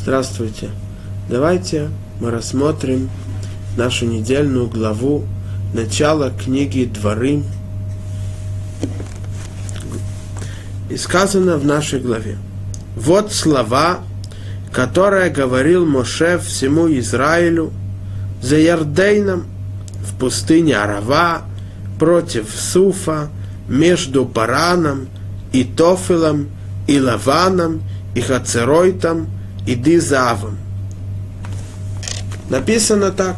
Здравствуйте. Давайте мы рассмотрим нашу недельную главу начала книги Дворы. И сказано в нашей главе. Вот слова, которые говорил Моше всему Израилю за Ярдейном в пустыне Арава против Суфа между Параном и Тофилом и Лаваном и Хацеройтом и Дизавом. Написано так,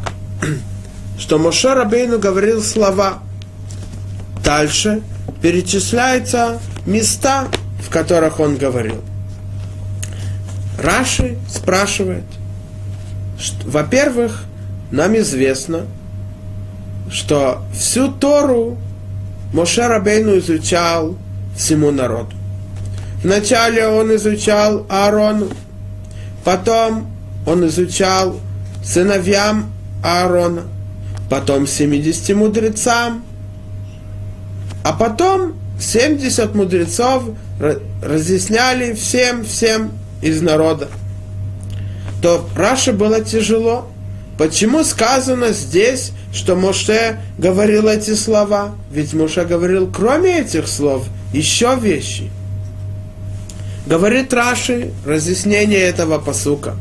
что Моше Рабейну говорил слова. Дальше перечисляются места, в которых он говорил. Раши спрашивает, во-первых, нам известно, что всю Тору Моше Рабейну изучал всему народу. Вначале он изучал Аарону, Потом он изучал сыновьям Аарона, потом 70 мудрецам, а потом 70 мудрецов разъясняли всем-всем из народа. То Раше было тяжело. Почему сказано здесь, что Моше говорил эти слова? Ведь Моше говорил, кроме этих слов, еще вещи – Говорит Раши, разъяснение этого посука.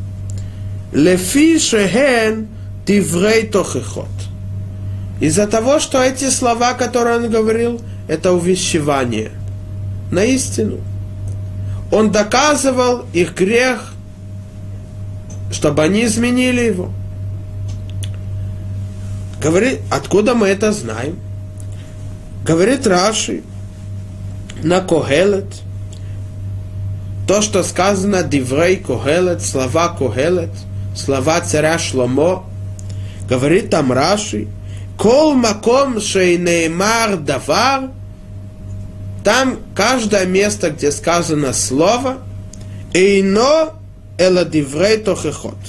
Лефи шехен тиврей тохихот. Из-за того, что эти слова, которые он говорил, это увещевание на истину. Он доказывал их грех, чтобы они изменили его. Говорит, откуда мы это знаем? Говорит Раши на Когелет – то, что сказано Диврей Когелет, слова Когелет, слова царя Шломо, говорит там Раши, Кол маком шейнеймар давар, там каждое место, где сказано слово, эйно эла диврей тохехот.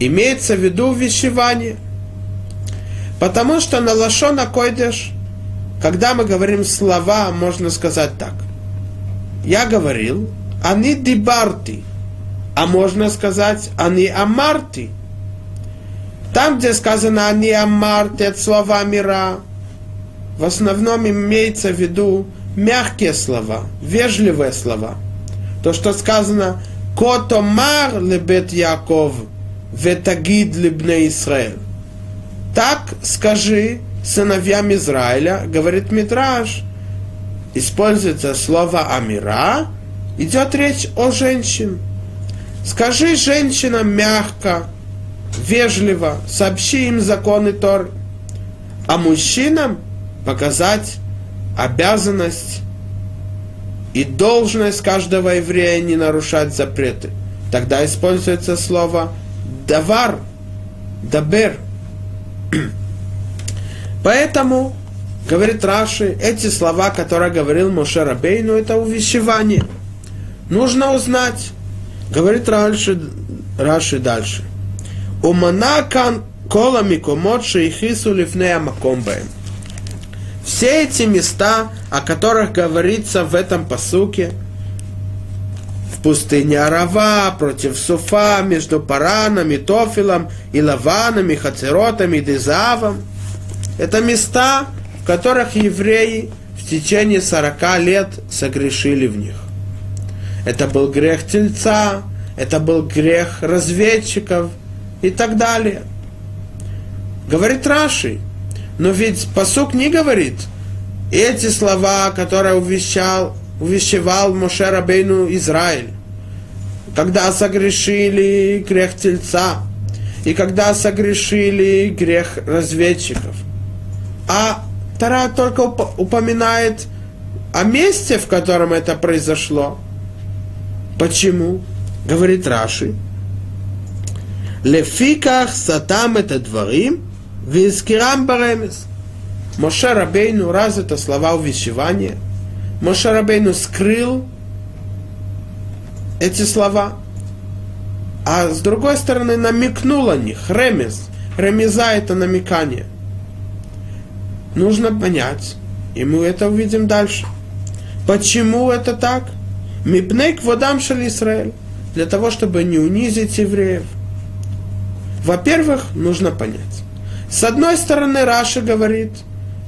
Имеется в виду вещевание. Потому что на лашона койдеш, когда мы говорим слова, можно сказать так – я говорил, они дибарти, а можно сказать, они амарти. Там, где сказано они амарти от слова мира, в основном имеется в виду мягкие слова, вежливые слова. То, что сказано «Котомар лебет Яков, ветагид лебне Израиль». Так скажи сыновьям Израиля, говорит Митраш – используется слово «амира», идет речь о женщин. Скажи женщинам мягко, вежливо, сообщи им законы Тор, а мужчинам показать обязанность и должность каждого еврея не нарушать запреты. Тогда используется слово «давар», «дабер». Поэтому Говорит Раши, эти слова, которые говорил Моше Рабейну, это увещевание. Нужно узнать. Говорит Раши, Раши дальше. Уманакан кола микомот шейхису лифнея макомбаем. Все эти места, о которых говорится в этом посуке, в пустыне Арава, против Суфа, между Параном и Тофилом, и Лаваном, и Хацеротом, и Дезавом, это места, в которых евреи в течение 40 лет согрешили в них. Это был грех тельца, это был грех разведчиков и так далее. Говорит Раши, но ведь посук не говорит, эти слова, которые увещал, увещевал Моше Рабейну Израиль, когда согрешили грех тельца, и когда согрешили грех разведчиков. А Тара только упоминает о месте, в котором это произошло. Почему? Говорит Раши. Лефиках сатам это дворим, вискирам баремес. Моше Рабейну, раз это слова увещевания, Моше Рабейну скрыл эти слова, а с другой стороны намекнул о них, ремез. Ремеза это намекание нужно понять, и мы это увидим дальше. Почему это так? Мипнейк водам шаль Израиль. для того, чтобы не унизить евреев? Во-первых, нужно понять. С одной стороны, Раши говорит,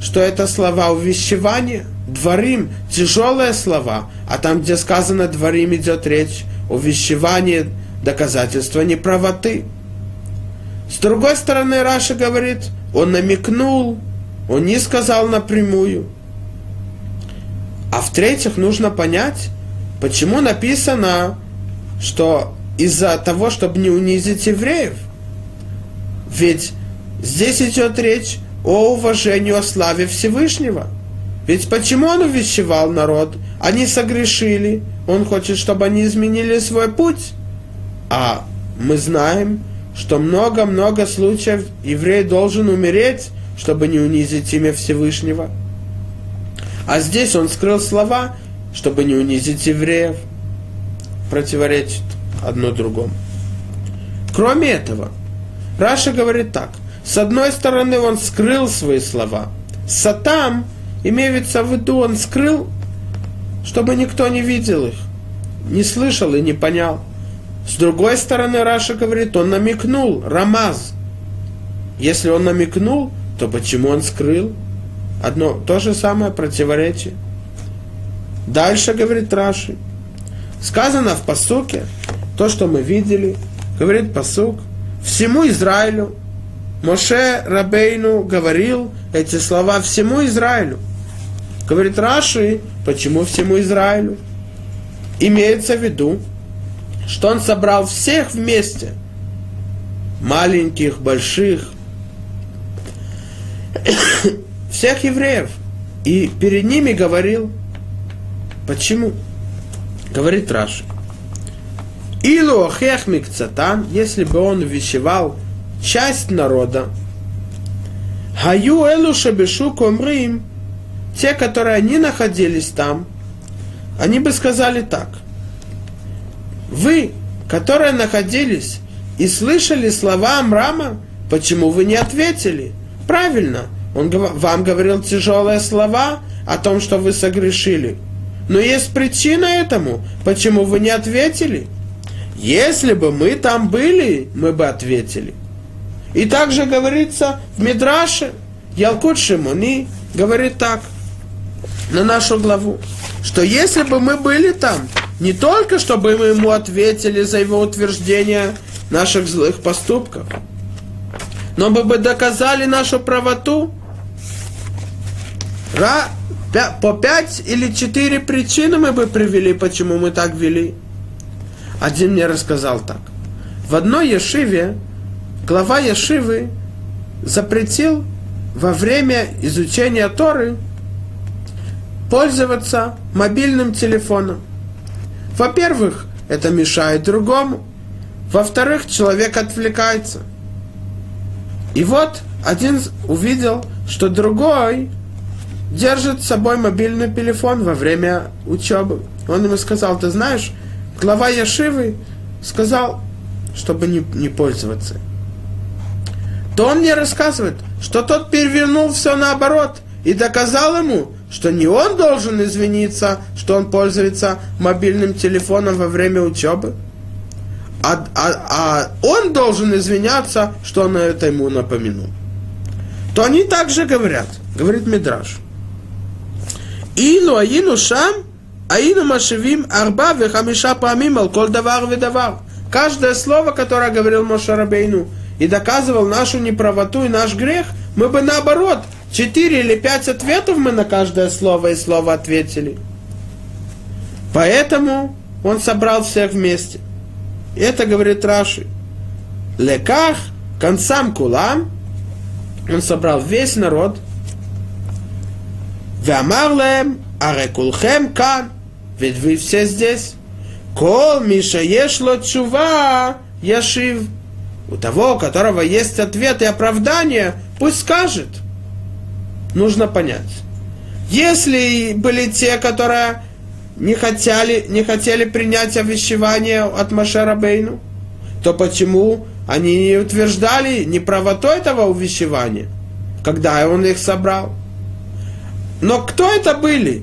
что это слова увещевания, דברים, тяжелые слова, а там, где сказано דברים, идет речь об увещевании, доказательства неправоты. С другой стороны, Раши говорит, он намекнул, он не сказал напрямую. А в-третьих, нужно понять, почему написано, что из-за того, чтобы не унизить евреев. Ведь здесь идет речь о уважении, о славе Всевышнего. Ведь почему он увещевал народ? Они согрешили. Он хочет, чтобы они изменили свой путь. А мы знаем, что много-много случаев еврей должен умереть, чтобы не унизить имя Всевышнего. А здесь он скрыл слова, чтобы не унизить евреев. Противоречит одно другому. Кроме этого, Раши говорит так. С одной стороны, он скрыл свои слова. סתם, имеется в виду, он скрыл, чтобы никто не видел их, не слышал и не понял. С другой стороны, Раши говорит, он намекнул, רמז. Если он намекнул, то почему он скрыл? Одно, то же самое противоречие. Дальше говорит Раши. Сказано в посуке, то, что мы видели, говорит посук, всему Израилю. Моше Рабейну говорил эти слова всему Израилю. Говорит Раши, почему всему Израилю? Имеется в виду, что он собрал всех вместе, маленьких, больших, всех евреев, и перед ними говорил, почему? Говорит Раши. Илу охех микцатан, если бы он вещевал часть народа, Хаю элу шабешу комрим, те, которые они находились там, они бы сказали так – вы, которые находились и слышали слова Амрама, почему вы не ответили? Правильно, он вам говорил тяжелые слова о том, что вы согрешили. Но есть причина этому, почему вы не ответили. Если бы мы там были, мы бы ответили. И также говорится в Мидраше, Ялкут Шимони говорит так, на нашу главу, что если бы мы были там, не только, чтобы мы ему ответили за его утверждение наших злых поступков, но мы бы доказали нашу правоту. По пять или четыре причины мы бы привели, почему мы так вели. Один мне рассказал так. В одной Ешиве глава Ешивы запретил во время изучения Торы пользоваться мобильным телефоном. Во-первых, это мешает другому. Во-вторых, человек отвлекается. И вот один увидел, что другой держит с собой мобильный телефон во время учебы. Он ему сказал, ты знаешь, глава Яшивы сказал, чтобы не, не пользоваться. То он мне рассказывает, что тот перевернул все наоборот и доказал ему, что не он должен извиниться, что он пользуется мобильным телефоном во время учебы, а, а, а он должен извиняться, что он это ему напомянул. То они также говорят, говорит Мидраш. Ину аину шам, аину машевим арба вехамиша памим ал кол давар давар. Каждое слово, которое говорил Моше Рабейну, и доказывал нашу неправоту и наш грех, мы бы наоборот Четыре или пять ответов мы на каждое слово и слово ответили. Поэтому он собрал всех вместе. Это говорит Раши. Леках, концам кулам, он собрал весь народ. Вамарлем, арекулхем кан, ведь вы все здесь. Кол Миша ешло чува, яшив. У того, у которого есть ответ и оправдание, пусть скажет – нужно понять. Если были те, которые не хотели, не хотели принять овещевание от Машера Бейну, то почему они не утверждали неправоту этого увещевания, когда он их собрал? Но кто это были?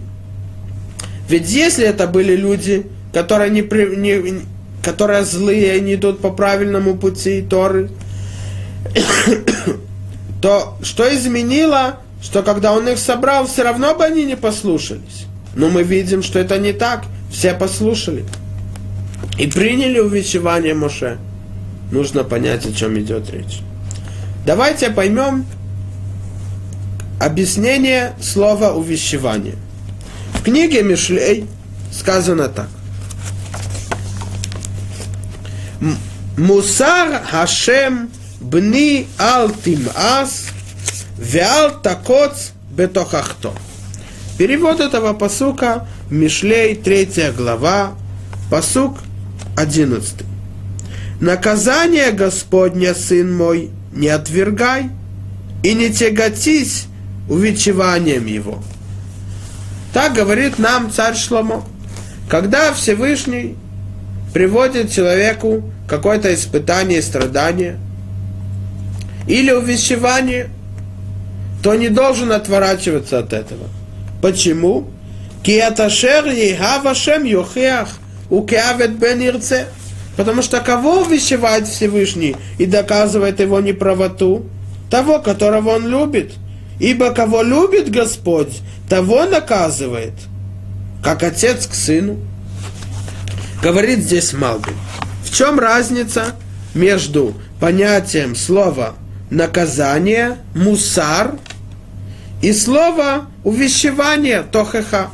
Ведь если это были люди, которые не, не, которые злые, они идут по правильному пути Торы, то что изменило, что когда он их собрал, все равно бы они не послушались. Но мы видим, что это не так. Все послушали. И приняли увещевание Моше. Нужно понять, о чем идет речь. Давайте поймем объяснение слова увещевание. В книге Мишлей сказано так. Мусар Хашем бни ал тимас веал такоц бетохахто. Перевод этого посука Мишлей, третья глава, посук одиннадцатый. Наказание Господня, сын мой, не отвергай и не тяготись увещеванием его. Так говорит нам царь Шломо. Когда Всевышний приводит человеку какое-то испытание, страдание или увещевание, то не должен отворачиваться от этого. Почему? Киаташер егавашем йохеах укеавет бен ирце. Потому что кого увещевает Всевышний и доказывает его неправоту? Того, которого он любит. Ибо кого любит Господь, того наказывает, как отец к сыну. Говорит здесь Малбин. В чем разница между понятием слова наказание, мусар, и слово увещевание, тохеха.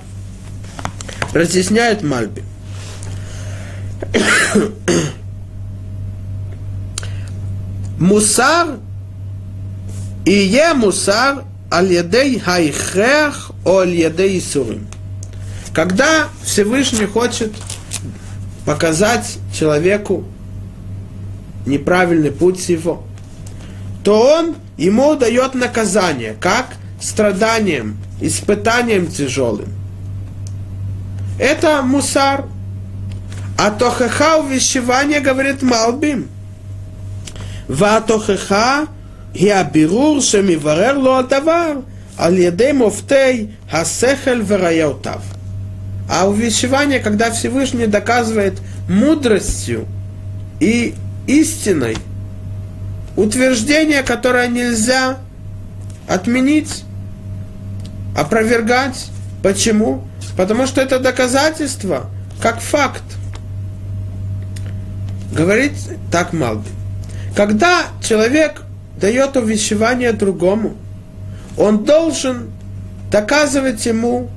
Разъясняет Мальби. мусар и е мусар аль-ядей хайхех о аль-ядей сурим. Когда Всевышний хочет показать человеку неправильный путь его, то он ему дает наказание, как страданием, испытанием тяжелым. Это мусар. А то хеха увещевание, говорит Малбим. Ва то хеха и абирур шеми варер ло адавар, ал едей мофтей хасехель вераяутав. А увещевание, когда Всевышний доказывает мудростью и истиной утверждение, которое нельзя отменить, опровергать. Почему? Потому что это доказательство, как факт. Говорит так Малби. Когда человек дает увещевание другому, он должен доказывать ему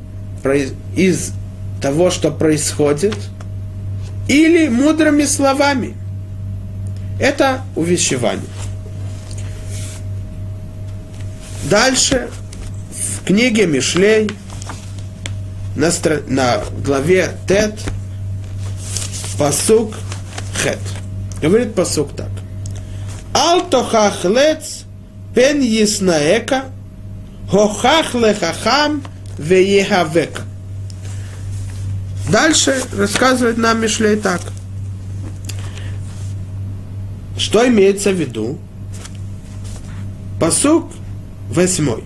из того, что происходит, или мудрыми словами. Это увещевание. Дальше в книге Мишлей на, стра... на главе Тет посук Хет. Говорит посук так. Алтохах лец пен яснаэка хохах лехахам веехавека. Дальше рассказывает нам Мишлей так. Что имеется в виду? Посук восьмой.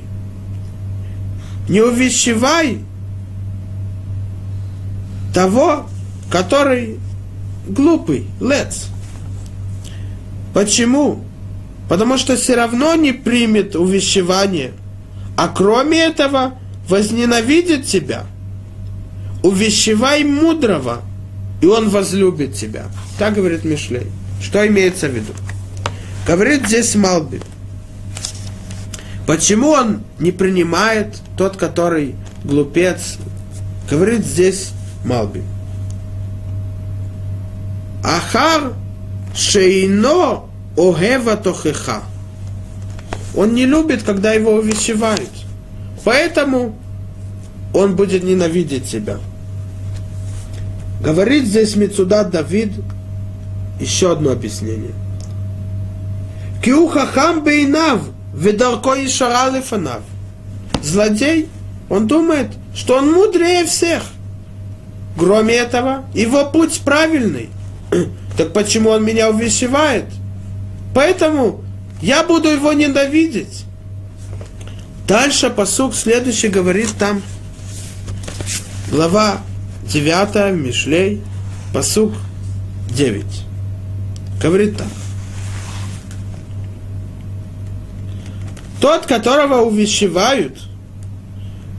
Не увещевай того, который глупый, лец. Почему? Потому что все равно не примет увещевание, а кроме этого возненавидит тебя. Увещевай мудрого, и он возлюбит тебя. Так говорит Мишлей. Что имеется в виду? Говорит здесь Малби. Почему он не принимает тот, который глупец? Говорит здесь Малби. Ахар шейно огева тохеха. Он не любит, когда его увещевают. Поэтому он будет ненавидеть себя. Говорит здесь Мецудат Давид еще одно объяснение. Киуха хам бейнав – Ведарко и шаралифанав. Злодей, он думает, что он мудрее всех. Кроме этого, его путь правильный. Так почему он меня увещевает? Поэтому я буду его ненавидеть. Дальше посук следующий говорит там, глава 9 Мишлей, посук 9. Говорит так. Тот, которого увещевают,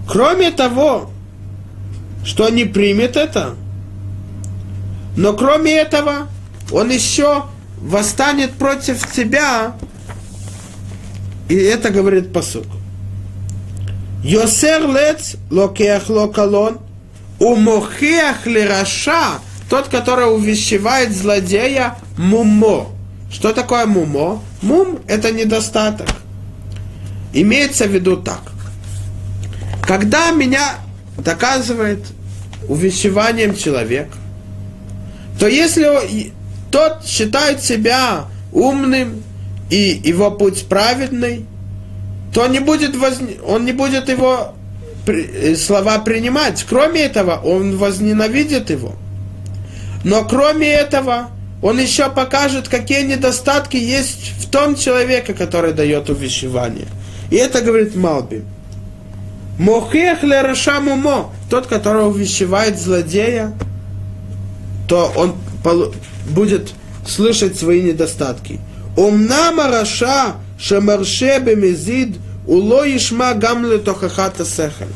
кроме того, что не примет это, но кроме этого, он еще восстанет против тебя, и это говорит посук. Йосер лец локеах локалон, умохеах лираша, тот, который увещевает злодея, мумо. Что такое мумо? Мум – это недостаток. Имеется в виду так. Когда меня доказывает увещеванием человек, то если тот считает себя умным и его путь праведный, то он не будет, воз... он не будет его э, слова принимать. Кроме этого, он возненавидит его. Но кроме этого, он еще покажет, какие недостатки есть в том человеке, который дает увещевание. И это говорит Малби. Мохех ле мо, тот, который увещевает злодея, то он будет слышать свои недостатки. Умнама раша шамарше бемезид уло ишма гамле тохахата сехаль.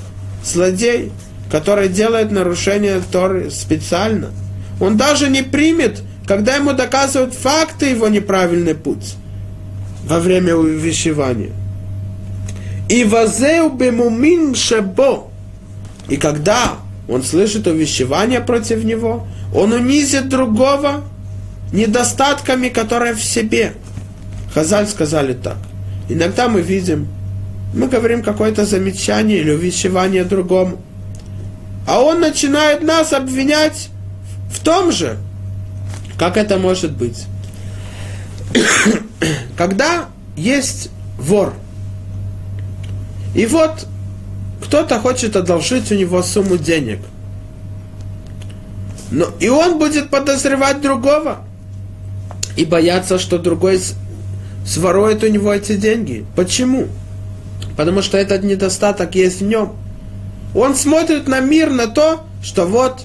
Злодей, который делает нарушение Торы специально, он даже не примет, когда ему доказывают факты его неправильный путь во время увещевания. И вазеу бемумин шебо. И когда он слышит увещевание против него, он унизит другого недостатками, которые в себе. Хазаль сказали так. Иногда мы видим, мы говорим какое-то замечание или увещевание другому, а он начинает нас обвинять в том же. Как это может быть? Когда есть вор, и вот кто-то хочет одолжить у него сумму денег – но и он будет подозревать другого и бояться, что другой сворует у него эти деньги. Почему? Потому что этот недостаток есть в нем. Он смотрит на мир, на то, что вот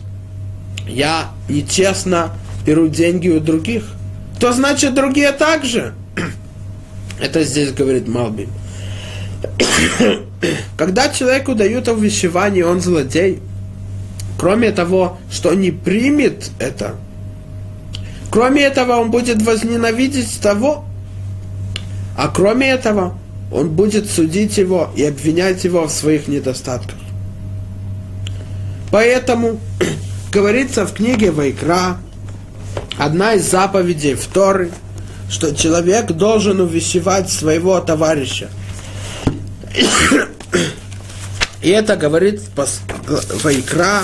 я нечестно беру деньги у других. То значит другие также. Это здесь говорит Малби. Когда человеку дают увещевание, он злодей – Кроме того, что не примет это, кроме этого он будет возненавидеть того, а кроме этого он будет судить его и обвинять его в своих недостатках. Поэтому говорится в книге Вайкра, одна из заповедей в Торы, что человек должен увещевать своего товарища. И это говорит Вайкра,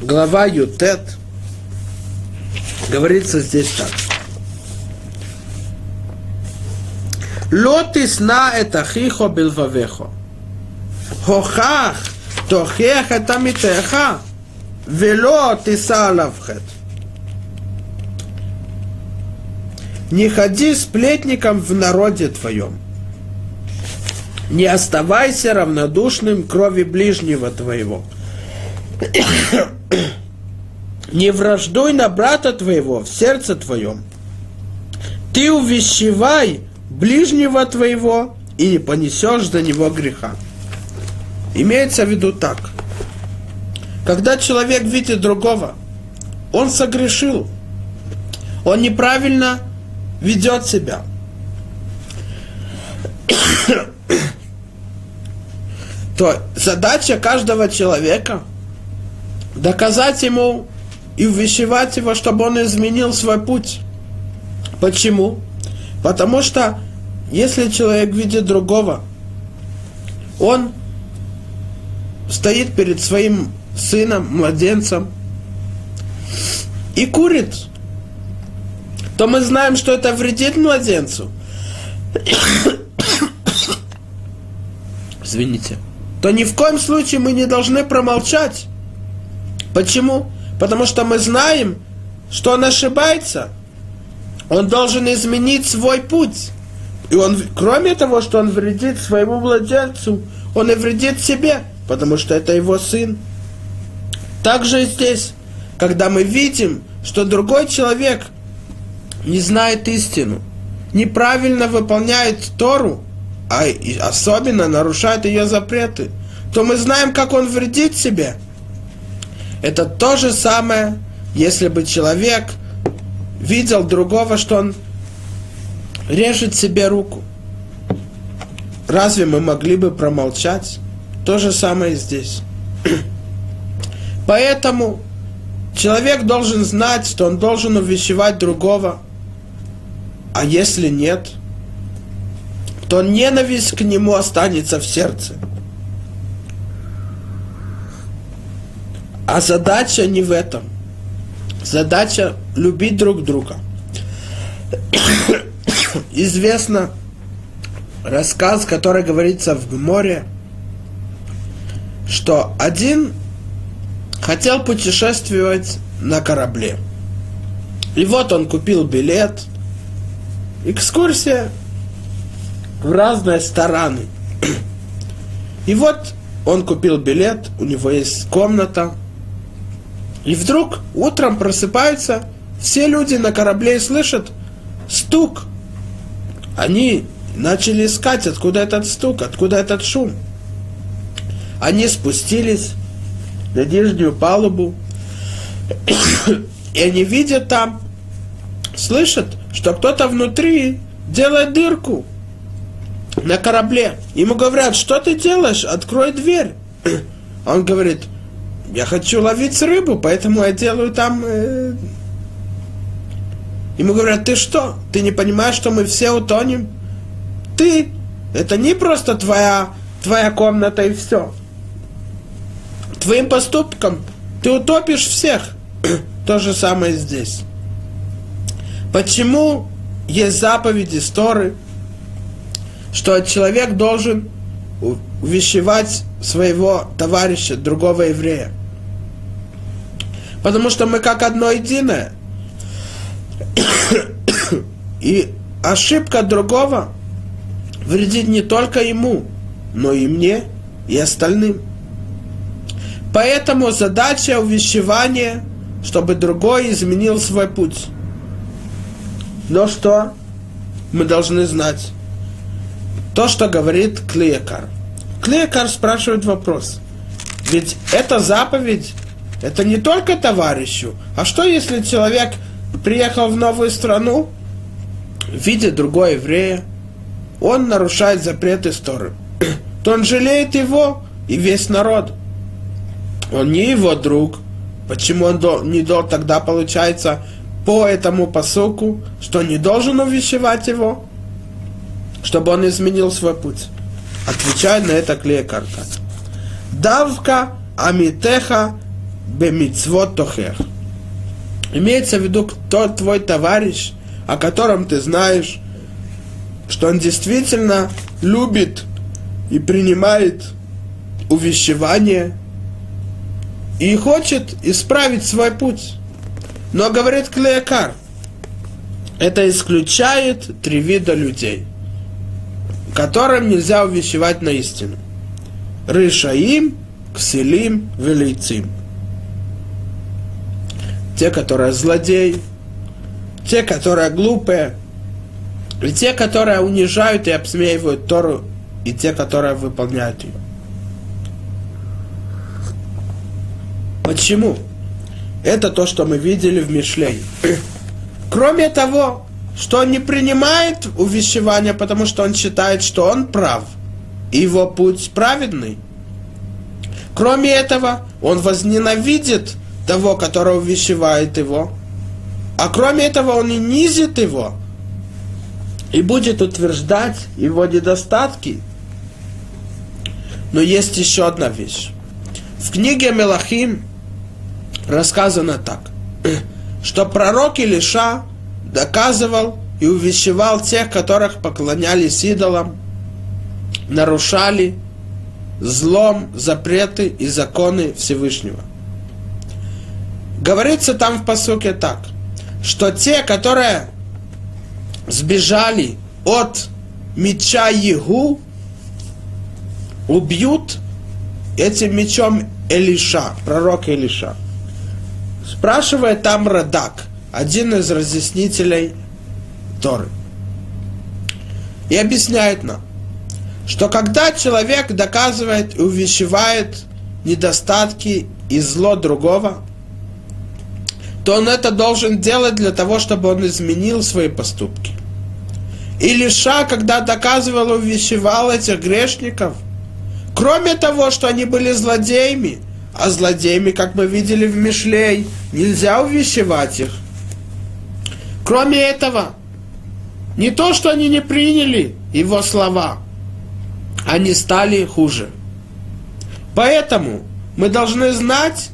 глава Ютет, говорится здесь так. Лотис на это хихо белвавехо. Хохах, тохех это митеха, вело ты. Не ходи сплетником в народе твоем не оставайся равнодушным крови ближнего твоего. Не враждуй на брата твоего в сердце твоем. Ты увещевай ближнего твоего и не понесешь за него греха. Имеется в виду так. Когда человек видит другого, он согрешил, он неправильно ведет себя. То задача каждого человека – доказать ему и увещевать его, чтобы он изменил свой путь. Почему? Потому что если человек видит другого, он стоит перед своим сыном, младенцем и курит, то мы знаем, что это вредит младенцу. Извините. То ни в коем случае мы не должны промолчать Почему? Потому что мы знаем, что он ошибается. Он должен изменить свой путь. И он, кроме того, что он вредит своему владельцу, он и вредит себе, потому что это его сын. Также и здесь, когда мы видим, что другой человек не знает истину, неправильно выполняет Тору, а особенно нарушает ее запреты, то мы знаем, как он вредит себе. Это то же самое, если бы человек видел другого, что он режет себе руку. Разве мы могли бы промолчать? То же самое здесь. Поэтому человек должен знать, что он должен увещевать другого. А если нет, то ненависть к нему останется в сердце. А задача не в этом. Задача любить друг друга. Известно рассказ, который говорится в море, что один хотел путешествовать на корабле. И вот он купил билет, экскурсия в разные стороны. И вот он купил билет, у него есть комната, и вдруг утром просыпаются все люди на корабле слышат стук. Они начали искать, откуда этот стук, откуда этот шум. Они спустились на нижнюю палубу, и они видят там, слышат, что кто-то внутри делает дырку на корабле. Ему говорят, что ты делаешь, открой дверь. Он говорит, я хочу ловить рыбу, поэтому я делаю там... Э... Ему говорят, ты что, ты не понимаешь, что мы все утонем? Ты, это не просто твоя, твоя комната и все. Твоим поступком ты утопишь всех. То же самое здесь. Почему есть заповеди Торы, что человек должен увещевать своего товарища, другого еврея? Потому что мы как одно единое. И ошибка другого вредит не только ему, но и мне, и остальным. Поэтому задача увещевания, чтобы другой изменил свой путь. Но что мы должны знать? То, что говорит Клеекар. Клеекар спрашивает вопрос. Ведь эта заповедь это не только товарищу. А что, если человек приехал в новую страну, видит другого еврея, он нарушает запреты Торы, то он жалеет его и весь народ. Он не его друг. Почему он не должен тогда получается по этому посоку, что не должен увещевать его, чтобы он изменил свой путь? Отвечает на это клеекарка. Давка амитеха бемицвот тохех. Имеется в виду тот твой товарищ, о котором ты знаешь, что он действительно любит и принимает увещевание и хочет исправить свой путь. Но говорит Клеякар, это исключает три вида людей, которым нельзя увещевать на истину. Рышаим, Кселим, Велейцим те, которые злодеи, те, которые глупые, и те, которые унижают и обсмеивают Тору, и те, которые выполняют ее. Почему? Это то, что мы видели в Мишлей. Кроме того, что он не принимает увещевания, потому что он считает, что он прав, и его путь праведный. Кроме этого, он возненавидит того, который увещевает его. А кроме этого, он и низит его и будет утверждать его недостатки. Но есть еще одна вещь. В книге Мелахим рассказано так, что пророк Илиша доказывал и увещевал тех, которых поклонялись идолам, нарушали злом запреты и законы Всевышнего. Говорится там в посуке так, что те, которые сбежали от меча Егу, убьют этим мечом Элиша, пророк Элиша. Спрашивает там Радак, один из разъяснителей Торы. И объясняет нам, что когда человек доказывает и увещевает недостатки и зло другого, то он это должен делать для того, чтобы он изменил свои поступки. И Лиша, когда доказывал и увещевал этих грешников, кроме того, что они были злодеями, а злодеями, как мы видели в Мишлей, нельзя увещевать их. Кроме этого, не то, что они не приняли его слова, они стали хуже. Поэтому мы должны знать,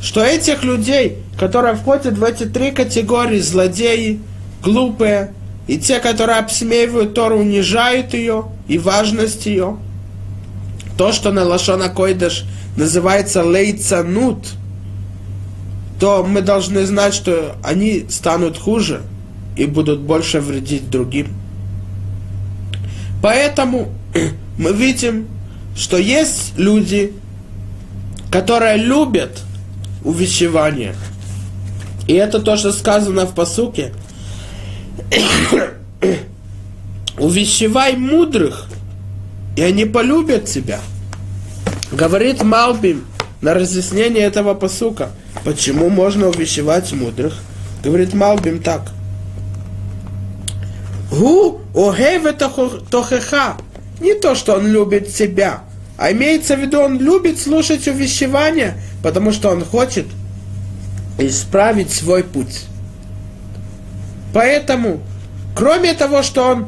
что этих людей, которые входят в эти три категории, злодеи, глупые, и те, которые обсмеивают Тору, унижают ее и важность ее, то, что на Лашона Койдаш называется лейцанут, то мы должны знать, что они станут хуже – и будут больше вредить другим. Поэтому мы видим, что есть люди, которые любят увещевание. И это то, что сказано в посуке. Увещевай мудрых, и они полюбят тебя. Говорит Малбим на разъяснение этого посука. Почему можно увещевать мудрых? Говорит Малбим так. Гу огеве тохеха. Не то, что он любит себя, а имеется в виду, он любит слушать увещевания, потому что он хочет исправить свой путь. Поэтому, кроме того, что он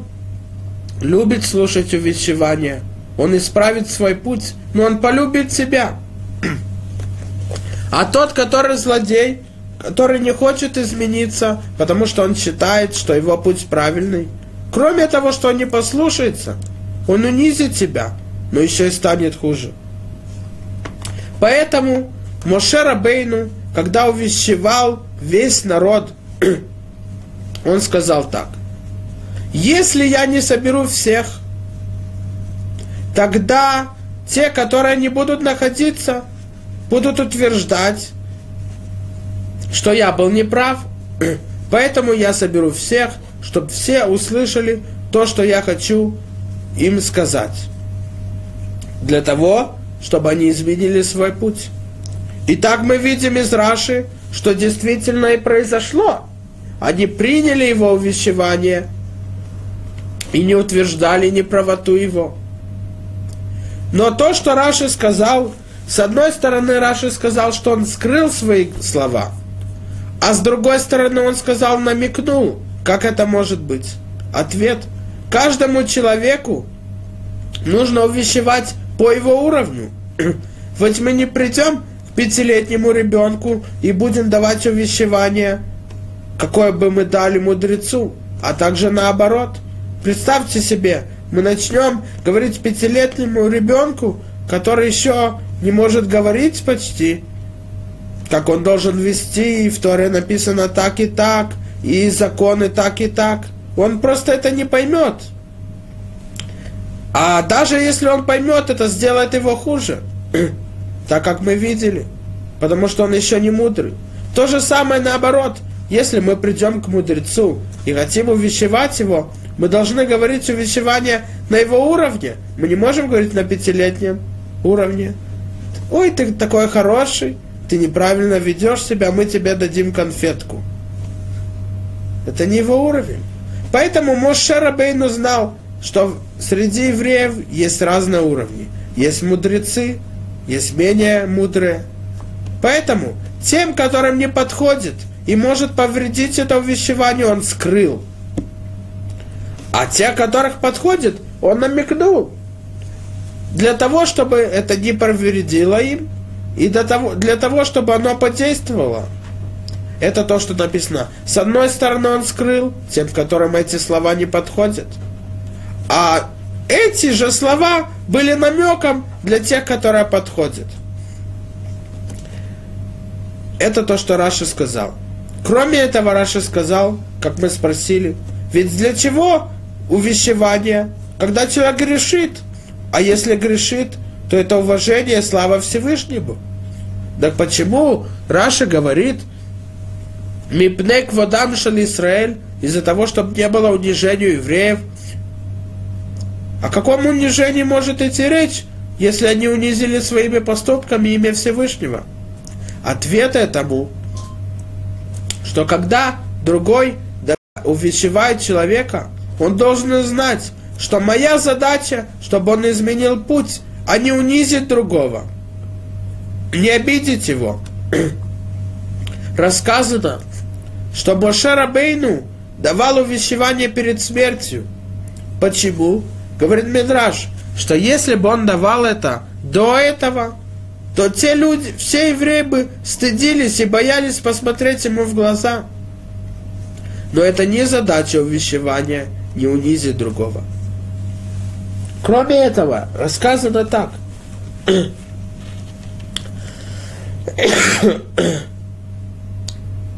любит слушать увещевания, он исправит свой путь, но он полюбит себя. А тот, который злодей, который не хочет измениться, потому что он считает, что его путь правильный. Кроме того, что он не послушается, он унизит себя, но еще и станет хуже. Поэтому Моше Рабейну, когда увещевал весь народ, он сказал так. Если я не соберу всех, тогда те, которые не будут находиться, будут утверждать, что я был неправ, поэтому я соберу всех, чтобы все услышали то, что я хочу им сказать. Для того, чтобы они изменили свой путь. И так мы видим из Раши, что действительно и произошло. Они приняли его увещевание и не утверждали неправоту его. Но то, что Раши сказал, с одной стороны, Раши сказал, что он скрыл свои слова – а с другой стороны, он сказал, намекнул, как это может быть. Ответ. Каждому человеку нужно увещевать по его уровню. Вот мы не придем к пятилетнему ребенку и будем давать увещевание, какое бы мы дали мудрецу, а также наоборот. Представьте себе, мы начнем говорить пятилетнему ребенку, который еще не может говорить почти, как он должен вести, и в Торе написано так и так, и законы так и так. Он просто это не поймет. А даже если он поймет, это сделает его хуже. так как мы видели. Потому что он еще не мудрый. То же самое наоборот. Если мы придем к мудрецу и хотим увещевать его, мы должны говорить увещевание на его уровне. Мы не можем говорить на пятилетнем уровне. Ой, ты такой хороший, ты неправильно ведешь себя, мы тебе дадим конфетку. Это не его уровень. Поэтому Моше Рабейну знал, что среди евреев есть разные уровни. Есть мудрецы, есть менее мудрые. Поэтому тем, которым не подходит и может повредить это увещевание, он скрыл. А те, которых подходит, он намекнул. Для того, чтобы это не повредило им, и для того, для того, чтобы оно подействовало, это то, что написано. С одной стороны, он скрыл, тем, которым эти слова не подходят. А эти же слова были намеком для тех, которые подходят. Это то, что Раши сказал. Кроме этого, Раши сказал, как мы спросили, ведь для чего увещевание, когда человек грешит? А если грешит, то это уважение, слава Всевышнему. Так почему Раша говорит, Мипнек водам шали Израиль, из-за того, чтобы не было унижения евреев. О каком унижении может идти речь, если они унизили своими поступками имя Всевышнего? Ответ этому, что когда другой увещевает человека, он должен знать, что моя задача, чтобы он изменил путь, а не унизить другого, не обидеть его. Рассказано, что Боше Рабейну давал увещевание перед смертью. Почему? Говорит Мидраш, что если бы он давал это до этого, то те люди, все евреи бы стыдились и боялись посмотреть ему в глаза. Но это не задача увещевания, не унизить другого. Кроме этого, рассказано так.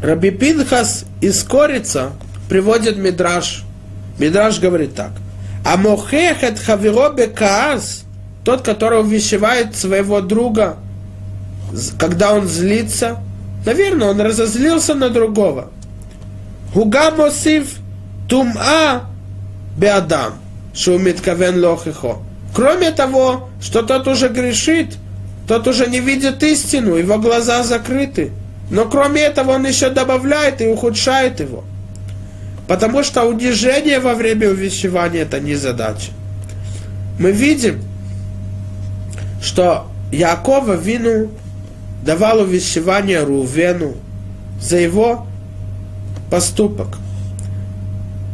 Раби Пинхас из Корица приводит Мидраш. Мидраш говорит так. А мохехет хаверобе каас, тот, который увещевает своего друга, когда он злится, наверное, он разозлился на другого. Хуга мосив тума беадам, шумит кавен лохихо. Кроме того, что тот уже грешит, тот уже не видит истину, его глаза закрыты. Но кроме этого он еще добавляет и ухудшает его. Потому что унижение во время увещевания это не задача. Мы видим, что Якова вину давал увещевание Рувену за его поступок.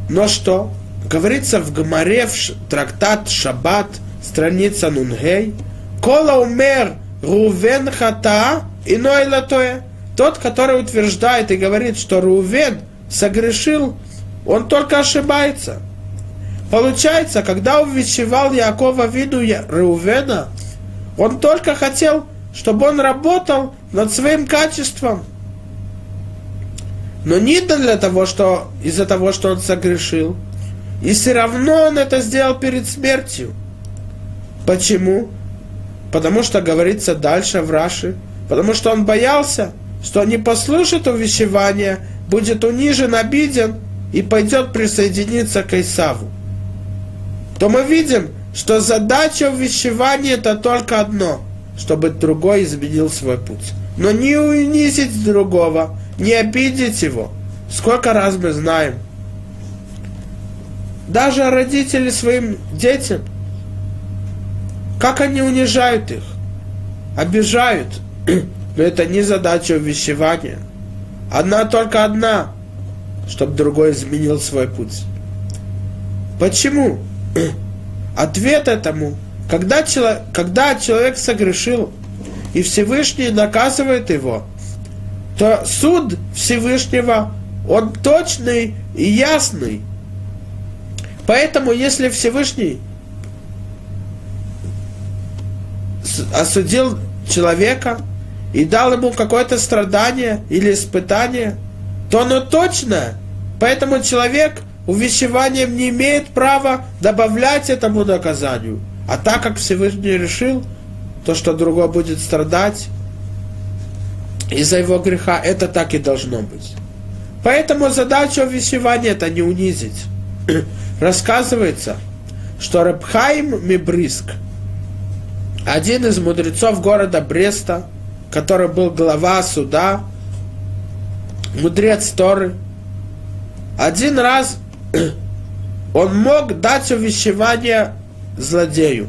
Но что? Говорится в Гмаре, в трактат Шаббат, страница Нунгей, Кола умер Рувен хата иной латоя. Тот, который утверждает и говорит, что Рувен согрешил, он только ошибается. Получается, когда увещевал Якова виду Рувена, он только хотел, чтобы он работал над своим качеством. Но не для того, что из-за того, что он согрешил. И все равно он это сделал перед смертью. Почему? Потому что говорится дальше в Раши. Потому что он боялся, что не послушает увещевания, будет унижен, обиден и пойдет присоединиться к Исаву. То мы видим, что задача увещевания это только одно, чтобы другой изменил свой путь. Но не унизить другого, не обидеть его. Сколько раз мы знаем. Даже родители своим детям, как они унижают их, обижают – но это не задача увещевания. Одна только одна, чтобы другой изменил свой путь. Почему? Ответ этому, когда, человек, когда человек согрешил, и Всевышний наказывает его, то суд Всевышнего, он точный и ясный. Поэтому, если Всевышний осудил человека, и дал ему какое-то страдание или испытание, то оно точно. Поэтому человек увещеванием не имеет права добавлять этому наказанию. А так как Всевышний решил, то, что другой будет страдать из-за его греха, это так и должно быть. Поэтому задача увещевания это не унизить. Рассказывается, что Рабхайм Мибриск, один из мудрецов города Бреста, который был глава суда, мудрец Торы, один раз он мог дать увещевание злодею.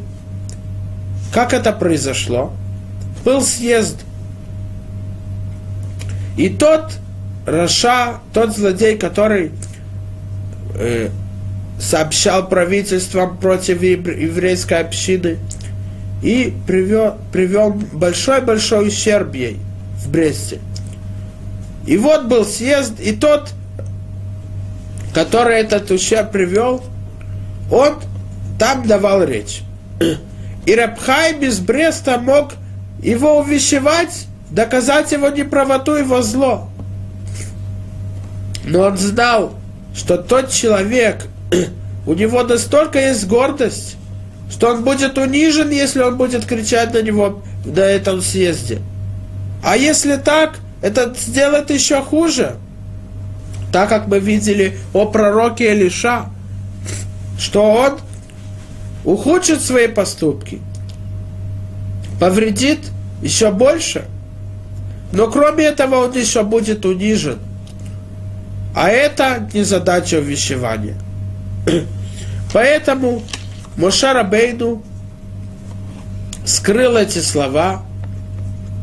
Как это произошло? Был съезд. И тот Раша, тот злодей, который э, сообщал правительствам против еврейской общины, и привел, привел большой-большой ущерб ей в Бресте. И вот был съезд, и тот, который этот ущерб привел, он там давал речь. И Рабхай без Бреста мог его увещевать, доказать его неправоту, его зло. Но он знал, что тот человек, у него настолько есть гордость, что он будет унижен, если он будет кричать на него на этом съезде. А если так, это сделает еще хуже. Так как мы видели о пророке Илиша, что он ухудшит свои поступки, повредит еще больше. Но кроме этого он еще будет унижен. А это не задача увещевания. Поэтому Мошара Бейну скрыл эти слова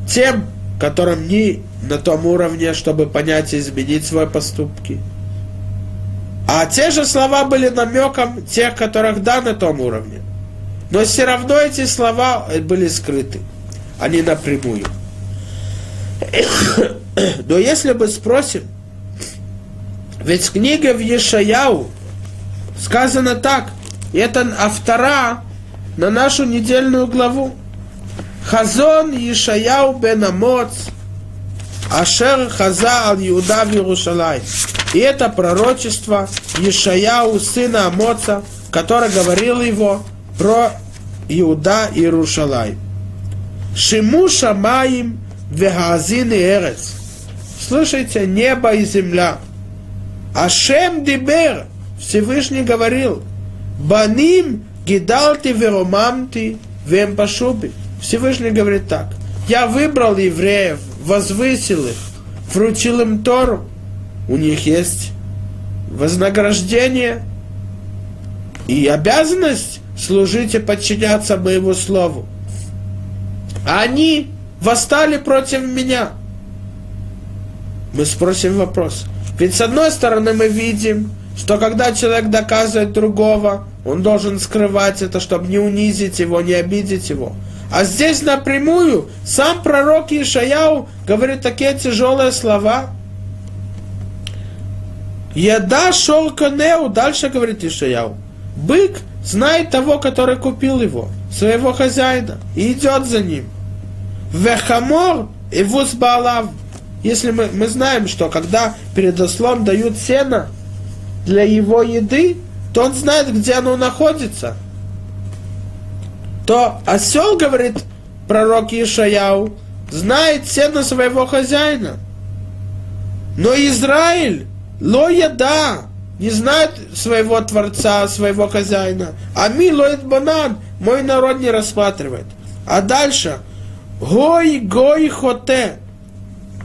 тем, которым не на том уровне, чтобы понять и изменить свои поступки. А те же слова были намеком тех, которых да, на том уровне. Но все равно эти слова были скрыты, а не напрямую. Но если мы спросим, ведь в книге в Ешаяу сказано так, это автора на нашу недельную главу. Хазон Ешаяу бен Амоц, Ашер Хаза ал Иуда в Иерушалай. И это пророчество Ешаяу, сына Амоца, который говорил его про Иуда и Иерушалай. Шиму Шамаим вегазин и Эрец. Слышите, небо и земля. Ашем Дибер, Всевышний говорил, Баним гидалти веромамти вем пашуби. Всевышний говорит так. Я выбрал евреев, возвысил их, вручил им Тору. У них есть вознаграждение и обязанность служить и подчиняться моему слову. Они восстали против меня. Мы спросим вопрос. Ведь с одной стороны мы видим, что когда человек доказывает другого, он должен скрывать это, чтобы не унизить его, не обидеть его. А здесь напрямую сам пророк Ишаяу говорит такие тяжелые слова. Еда шел конеу, дальше говорит Ишаяу. Бык знает того, который купил его, своего хозяина, и идет за ним. Вехамор и вузбалав. Если мы, мы знаем, что когда перед ослом дают сено, для его еды, то он знает, где оно находится. То осел, говорит пророк Ишаяу, знает цену своего хозяина. Но Израиль, лоеда, не знает своего Творца, своего хозяина. А ми лоет банан, мой народ не рассматривает. А дальше, гой, гой, хоте,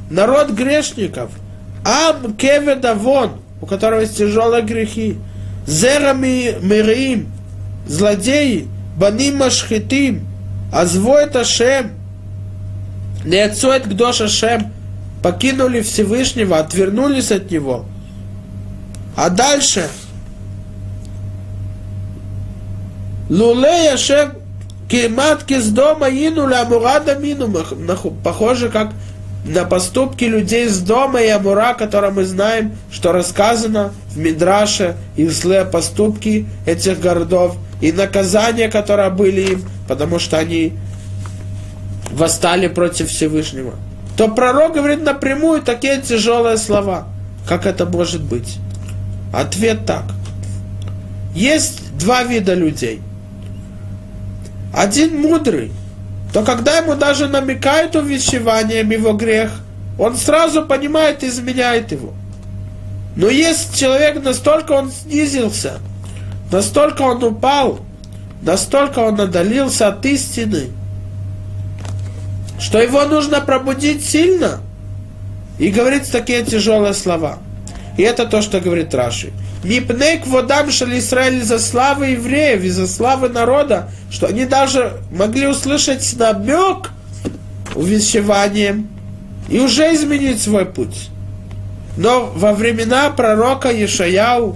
народ грешников, ам кеведавон, у которого есть тяжелые грехи. Зерами мирим, злодеи, баним машхитим, азвоет Ашем, Неоцоет Гдош Ашем, покинули Всевышнего, отвернулись от Него. А дальше, Лулей Ашем, Кемат дома инуля Амурада Мину, похоже, как на поступки людей с дома и Амура, которые мы знаем, что рассказано в Мидраше, и злые поступки этих городов, и наказания, которые были им, потому что они восстали против Всевышнего. То пророк говорит напрямую такие тяжелые слова. Как это может быть? Ответ так. Есть два вида людей. Один мудрый, то когда ему даже намекают увещеванием его грех, он сразу понимает и изменяет его. Но есть человек, настолько он снизился, настолько он упал, настолько он отдалился от истины, что его нужно пробудить сильно и говорить такие тяжелые слова. И это то, что говорит Раши. Мипнейк водам шали Израиль за славы евреев и за славы народа, что они даже могли услышать намек увещеванием и уже изменить свой путь. Но во времена пророка Ешаяу,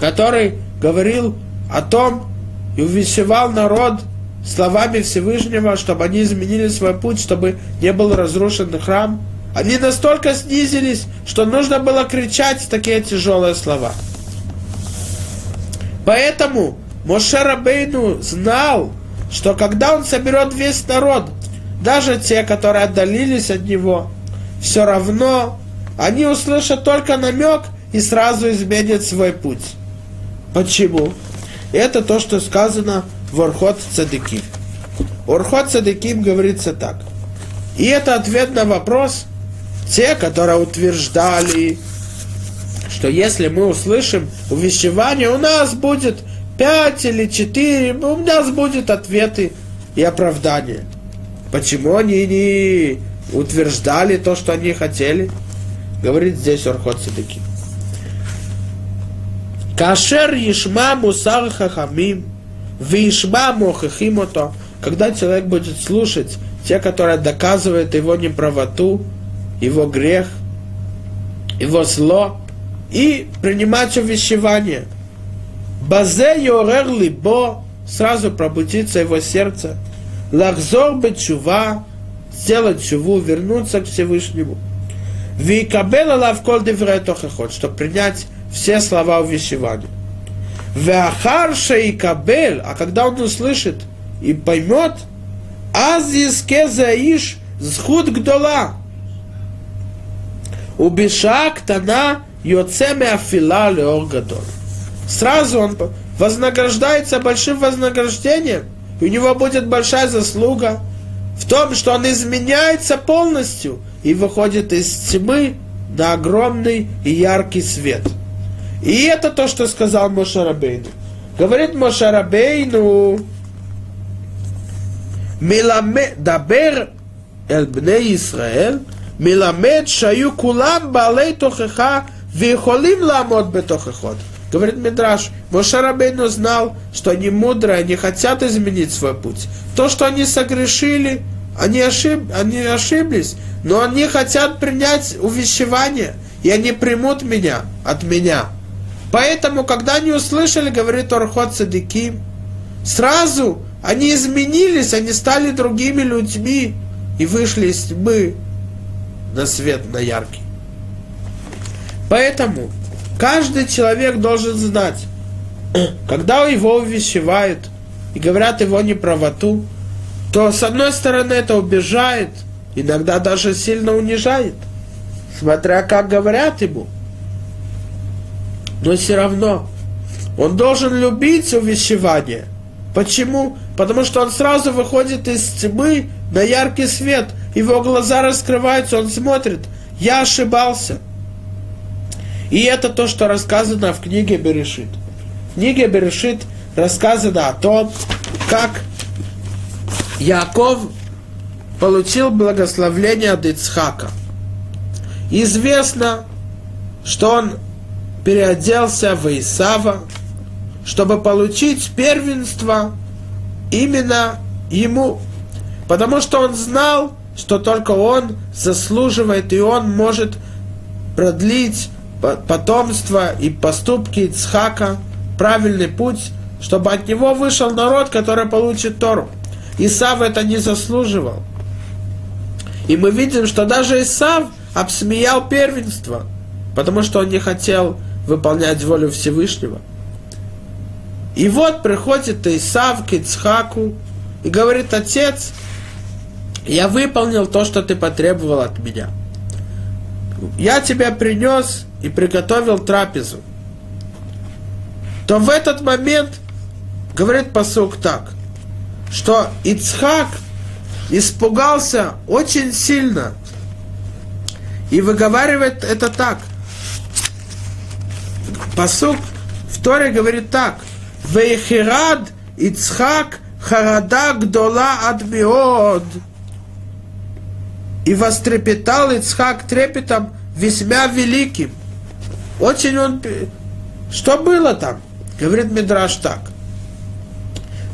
который говорил о том и увещевал народ словами Всевышнего, чтобы они изменили свой путь, чтобы не был разрушен храм, они настолько снизились, что нужно было кричать такие тяжелые слова. Поэтому Моше Рабейну знал, что когда он соберет весь народ, даже те, которые отдалились от него, все равно они услышат только намек и сразу изменят свой путь. Почему? Это то, что сказано в Орхот Цадыким. Орхот Цадыким говорится так. И это ответ на вопрос – те, которые утверждали, что если мы услышим увещевание, у нас будет пять или четыре, у нас будет ответы и оправдания. Почему они не утверждали то, что они хотели? Говорит здесь Орхот Садыки. Кашер Ишма Мусар Хахамим, Вишма Мохахимото, когда человек будет слушать те, которые доказывают его неправоту, его грех, его зло, и принимать увещевание. Базе йорер либо, сразу пробудится его сердце. Лахзор чува, сделать чуву, вернуться к Всевышнему. Викабела лавколь девретохахот, чтобы принять все слова увещевания. Веахарша и кабель, а когда он услышит и поймет, аз иске заиш схуд гдола. Убиша ктана йоцеме афила леор гадоль. Сразу он вознаграждается большим вознаграждением, и у него будет большая заслуга в том, что он изменяется полностью и выходит из тьмы на огромный и яркий свет. И это то, что сказал Мошарабейну. Говорит Мошарабейну, Миламедабер Эльбне Исраэль, Миламед шаю кулам балей тохеха вихолим ламот бетохехот. Говорит Мидраш, Мошарабейну знал, что они мудрые, они хотят изменить свой путь. То, что они согрешили, они, ошиб... они ошиблись, но они хотят принять увещевание, и они примут меня от меня. Поэтому, когда они услышали, говорит Орхот Садыким, сразу они изменились, они стали другими людьми и вышли из тьмы на свет, на яркий. Поэтому каждый человек должен знать, когда его увещевают и говорят его неправоту, то с одной стороны это убежает, иногда даже сильно унижает, смотря как говорят ему. Но все равно он должен любить увещевание – Почему? Потому что он сразу выходит из тьмы на яркий свет, его глаза раскрываются, он смотрит, я ошибался. И это то, что рассказано в книге Берешит. В книге Берешит рассказано о том, как Яков получил благословление от Ицхака. Известно, что он переоделся в Исава, чтобы получить первенство именно ему. Потому что он знал, что только он заслуживает, и он может продлить потомство и поступки Ицхака, правильный путь, чтобы от него вышел народ, который получит Тору. Исав это не заслуживал. И мы видим, что даже Исав обсмеял первенство, потому что он не хотел выполнять волю Всевышнего. И вот приходит Исав к Ицхаку и говорит, отец, я выполнил то, что ты потребовал от меня. Я тебя принес и приготовил трапезу. То в этот момент говорит посук так, что Ицхак испугался очень сильно и выговаривает это так. Посук в Торе говорит так – Вейхирад Ицхак Харада Гдола Адмиод. И вострепетал Ицхак трепетом весьма великим. Очень он... Что было там? Говорит Мидраш так.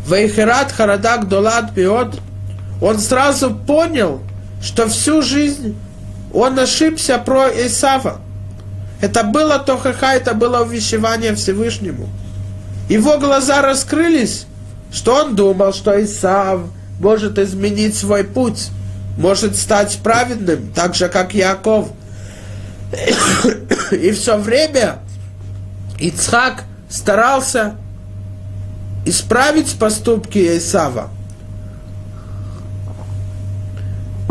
Вейхират Харадак Долад Биот, он сразу понял, что всю жизнь он ошибся про Исава. Это было тохаха, это было увещевание Всевышнему. Его глаза раскрылись, что он думал, что Исав может изменить свой путь, может стать праведным, так же, как Яков. И все время Ицхак старался исправить поступки Исава.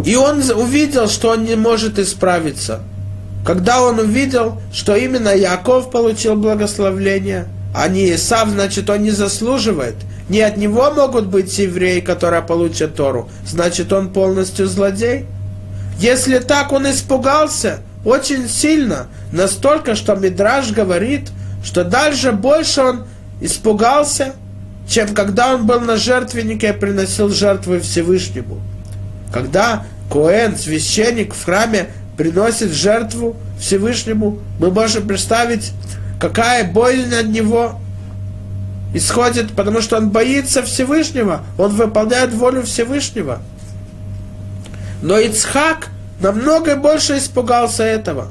И он увидел, что он не может исправиться. Когда он увидел, что именно Яков получил благословление – а не Исав, значит, он не заслуживает. Не от него могут быть евреи, которые получат Тору. Значит, он полностью злодей. Если так он испугался, очень сильно, настолько, что Мидраж говорит, что дальше больше он испугался, чем когда он был на жертвеннике и приносил жертвы Всевышнему. Когда Коэн, священник в храме, приносит жертву Всевышнему, мы можем представить, какая боль от него исходит, потому что он боится Всевышнего, он выполняет волю Всевышнего. Но Ицхак намного больше испугался этого.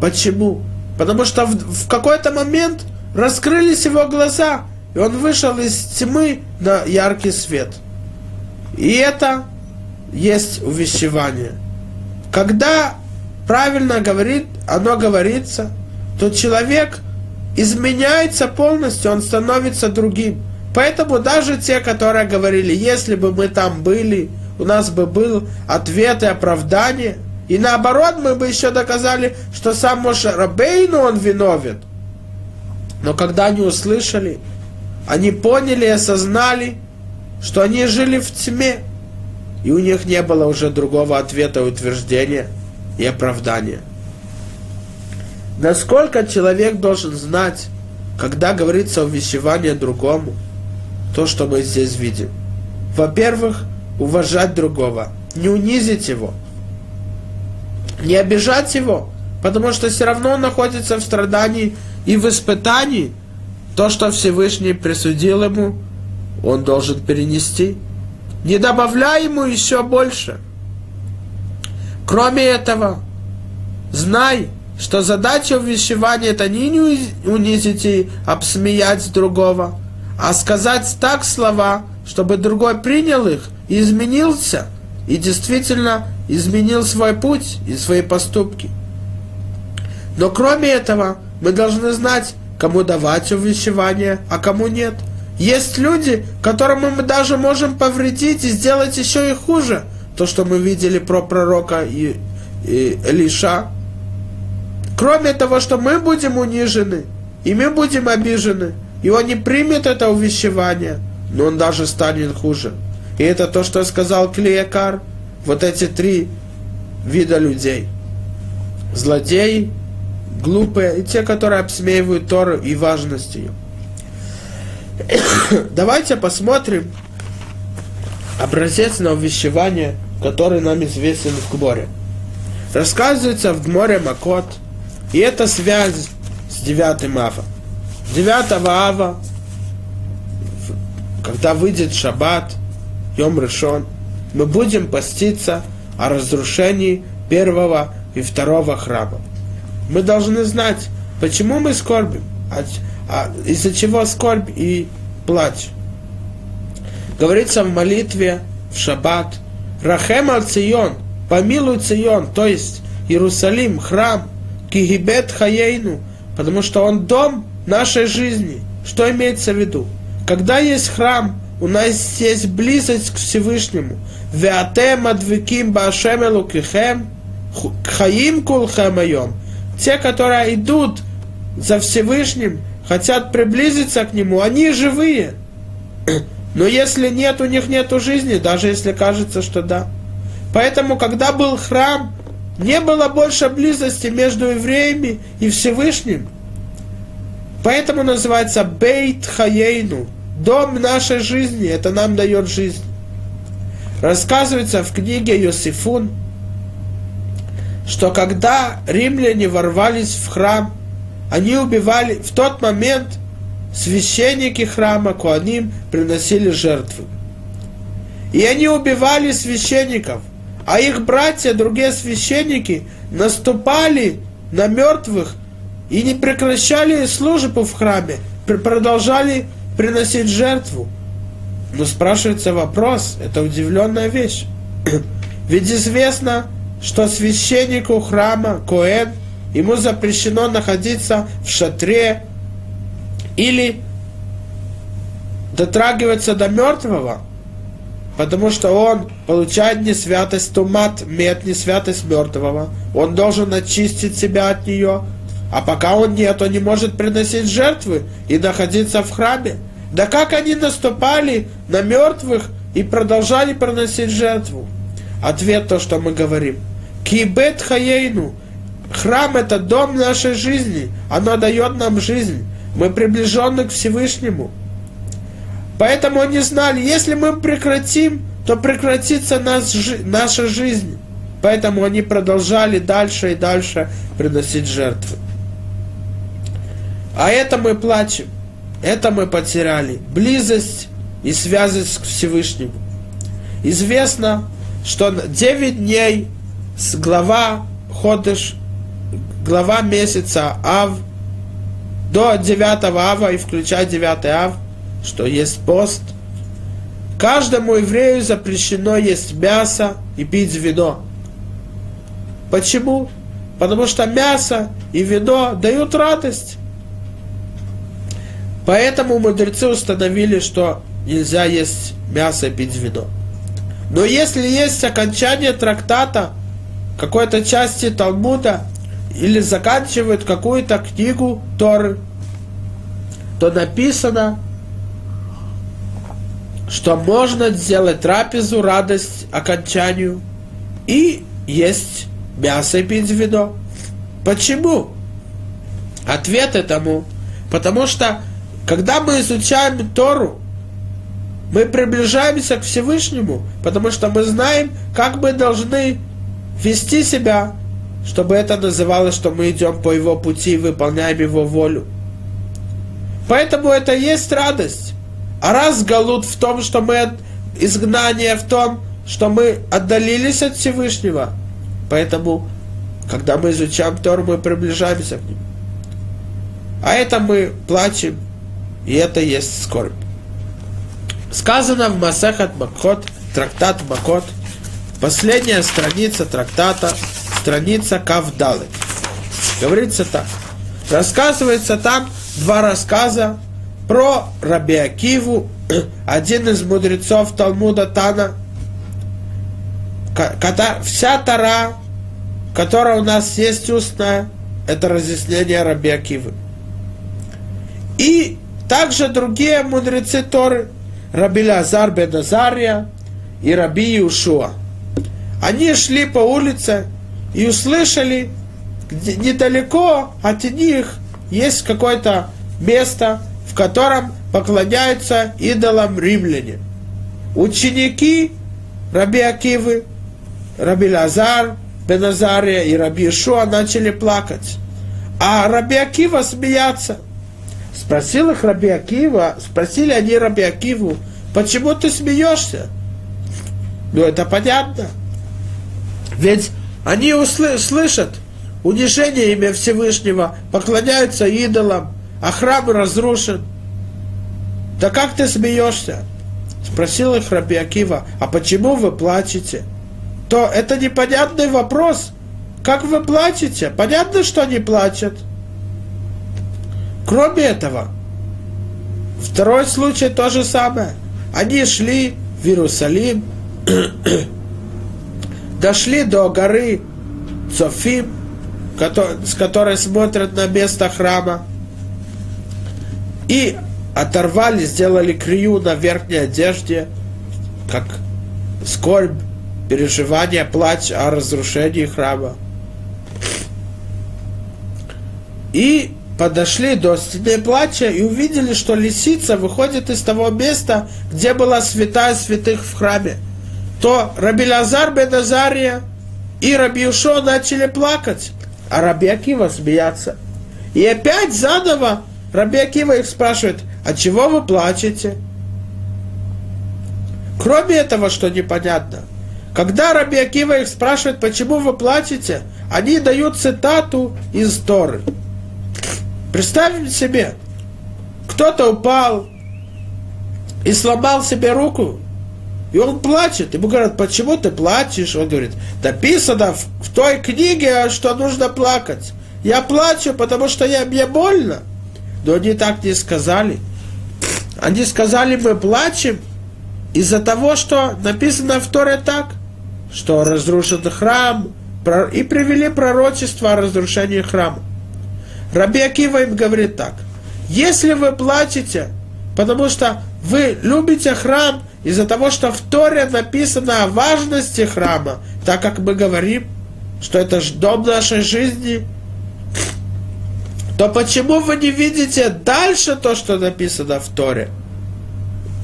Почему? Потому что в, в какой-то момент раскрылись его глаза, и он вышел из тьмы на яркий свет. И это есть увещевание. Когда правильно говорит, оно говорится, то человек изменяется полностью, он становится другим. Поэтому даже те, которые говорили, если бы мы там были, у нас бы был ответ и оправдание, и наоборот, мы бы еще доказали, что сам Моше Рабейну он виновен. Но когда они услышали, они поняли и осознали, что они жили в тьме, и у них не было уже другого ответа, утверждения и оправдания. Насколько человек должен знать, когда говорится увещевание другому, то, что мы здесь видим. Во-первых, уважать другого, не унизить его, не обижать его, потому что все равно он находится в страдании и в испытании. То, что Всевышний присудил ему, он должен перенести – не добавляй ему еще больше. Кроме этого, знай, что задача увещевания это не унизить и обсмеять другого, а сказать так слова, чтобы другой принял их и изменился, и действительно изменил свой путь и свои поступки. Но кроме этого, мы должны знать, кому давать увещевание, а кому нет – есть люди, которым мы даже можем повредить и сделать еще и хуже. То, что мы видели про пророка и, и Элиша. Кроме того, что мы будем унижены, и мы будем обижены, и он не примет это увещевание, но он даже станет хуже. И это то, что сказал Клеякар, вот эти три вида людей. Злодеи, глупые и те, которые обсмеивают Тору и важность ее. Давайте посмотрим образец на увещевание, который нам известен в Гморе. Рассказывается в Гморе Макот, и это связь с 9 ава. 9 ава, когда выйдет шаббат, Йом Решон, мы будем поститься о разрушении первого и второго храма. Мы должны знать, почему мы скорбим, а из-за чего скорбь и плач. Говорится в молитве в шаббат, Рахем аль Цион, помилуй Цион, то есть Иерусалим, храм, Кигибет Хаейну, потому что он дом нашей жизни. Что имеется в виду? Когда есть храм, у нас есть близость к Всевышнему. Веатем адвиким башем элукихем, хаим кулхем айом. Те, которые идут за Всевышним, хотят приблизиться к Нему, они живые. Но если нет, у них нет жизни, даже если кажется, что да. Поэтому, когда был храм, не было больше близости между евреями и Всевышним. Поэтому называется Бейт Хаейну, дом нашей жизни, это нам дает жизнь. Рассказывается в книге Йосифун, что когда римляне ворвались в храм, они убивали, в тот момент священники храма Куаним приносили жертвы. И они убивали священников, а их братья, другие священники, наступали на мертвых и не прекращали службу в храме, продолжали приносить жертву. Но спрашивается вопрос, это удивленная вещь. Ведь известно, что священнику храма Коэн ему запрещено находиться в шатре или дотрагиваться до мертвого, потому что он получает не святость тумат, мед, не святость мертвого. Он должен очистить себя от нее, а пока он нет, он не может приносить жертвы и находиться в храме. Да как они наступали на мертвых и продолжали приносить жертву? Ответ то, что мы говорим. Кибет хаейну, храм это дом нашей жизни, оно дает нам жизнь. Мы приближены к Всевышнему. Поэтому они знали, если мы прекратим, то прекратится наш, наша жизнь. Поэтому они продолжали дальше и дальше приносить жертвы. А это мы плачем. Это мы потеряли. Близость и связь к Всевышнему. Известно, что 9 дней с глава Ходыш, глава месяца Ав, до 9 Ава и включая 9 Ав, что есть пост. Каждому еврею запрещено есть мясо и пить вино. Почему? Потому что мясо и вино дают радость. Поэтому мудрецы установили, что нельзя есть мясо и пить вино. Но если есть окончание трактата, какой-то части Талмуда, или заканчивают какую-то книгу Торы, то написано, что можно сделать трапезу, радость окончанию и есть мясо и пить вино. Почему? Ответ этому, потому что когда мы изучаем Тору, мы приближаемся к Всевышнему, потому что мы знаем, как мы должны вести себя, чтобы это называлось, что мы идем по его пути и выполняем его волю. Поэтому это есть радость. А раз галут в том, что мы изгнание в том, что мы отдалились от Всевышнего, поэтому, когда мы изучаем Тор, мы приближаемся к нему. А это мы плачем, и это есть скорбь. Сказано в Масахат Макот, трактат Макот, последняя страница трактата, страница Кавдалы. Говорится так. Рассказывается там два рассказа про Раби Акиву, один из мудрецов Талмуда Тана. Вся Тара, которая у нас есть устная, это разъяснение Раби Акивы. И также другие мудрецы Торы, Раби Лазар бен Азария и Раби Иушуа. Они шли по улице и услышали, где недалеко от них есть какое-то место, в котором поклоняются идолам римляне. Ученики Раби Акивы, Раби Лазар, Беназария и Раби Ишуа начали плакать. А Раби Акива смеяться – Спросил их Раби Акива, спросили они Раби Акиву, почему ты смеешься? Ну, это понятно. Ведь они услы- слышат унижение имя Всевышнего, поклоняются идолам, а храм разрушен. Да как ты смеешься? Спросил их Раби Акива, а почему вы плачете? То это непонятный вопрос. Как вы плачете? Понятно, что они плачут. Кроме этого, второй случай то же самое. Они шли в Иерусалим, дошли до горы Цофим, с которой смотрят на место храма, и оторвали, сделали крию на верхней одежде, как скорбь, переживание, плач о разрушении храма. И подошли до стены плача и увидели, что лисица выходит из того места, где была святая святых в храме. То Раби Лазар бен Азария и Раби Юшо начали плакать, а Раби Акива смеяться. И опять заново Раби Акива их спрашивает, а чего вы плачете? Кроме этого, что непонятно, когда Раби Акива их спрашивает, почему вы плачете, они дают цитату из Торы – Представим себе, кто-то упал и сломал себе руку, и он плачет. Ему говорят, почему ты плачешь? Он говорит, написано в, в той книге, что нужно плакать. Я плачу, потому что я, мне больно. Но они так не сказали. Они сказали, мы плачем из-за того, что написано в Торе так, что разрушен храм, и привели пророчество о разрушении храма. Раби Акива им говорит так. Если вы плачете, потому что вы любите храм из-за того, что в Торе написано о важности храма, так как мы говорим, что это дом нашей жизни, то почему вы не видите дальше то, что написано в Торе?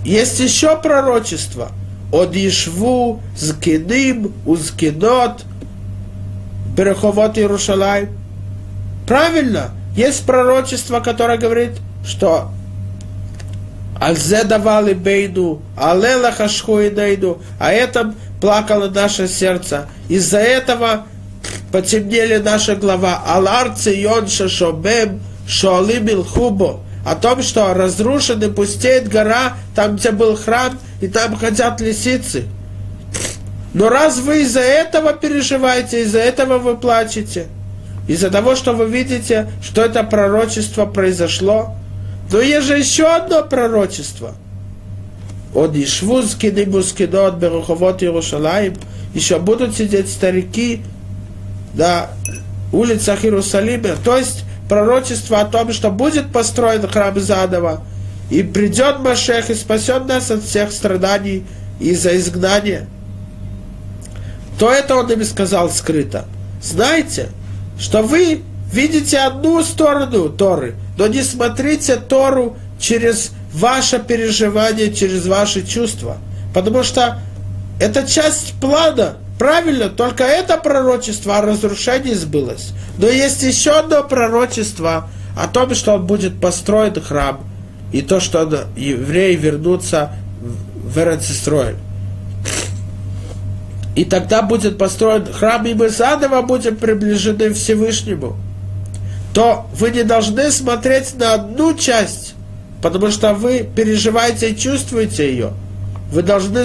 Есть еще пророчество. От Ишву, Зкиним, Узкинот, Береховод Иерушалай. Правильно, есть пророчество, которое говорит, что Альзе давали бейду, алела хашху а это плакало наше сердце. Из-за этого потемнели наши глава. Алар цион шашобем шоалим хубо. О том, что разрушена пустеет гора, там, где был храм, и там хотят лисицы. Но раз вы из-за этого переживаете, из-за этого вы плачете, из-за того, что вы видите, что это пророчество произошло, но есть же еще одно пророчество. От Ишвузки, Нибускидот, Беруховод Иерушалаим, еще будут сидеть старики на улицах Иерусалима. То есть пророчество о том, что будет построен храм заново, и придет Машех и спасет нас от всех страданий из-за изгнания, то это он им сказал скрыто. Знаете, что вы видите одну сторону Торы, но не смотрите Тору через ваше переживание, через ваши чувства. Потому что это часть плана, Правильно, только это пророчество о разрушении сбылось. Но есть еще одно пророчество о том, что он будет построен храм, и то, что евреи вернутся в Эрцисроэль. И тогда будет построен храм, и мы заново будем приближены Всевышнему. То вы не должны смотреть на одну часть, потому что вы переживаете и чувствуете ее. Вы должны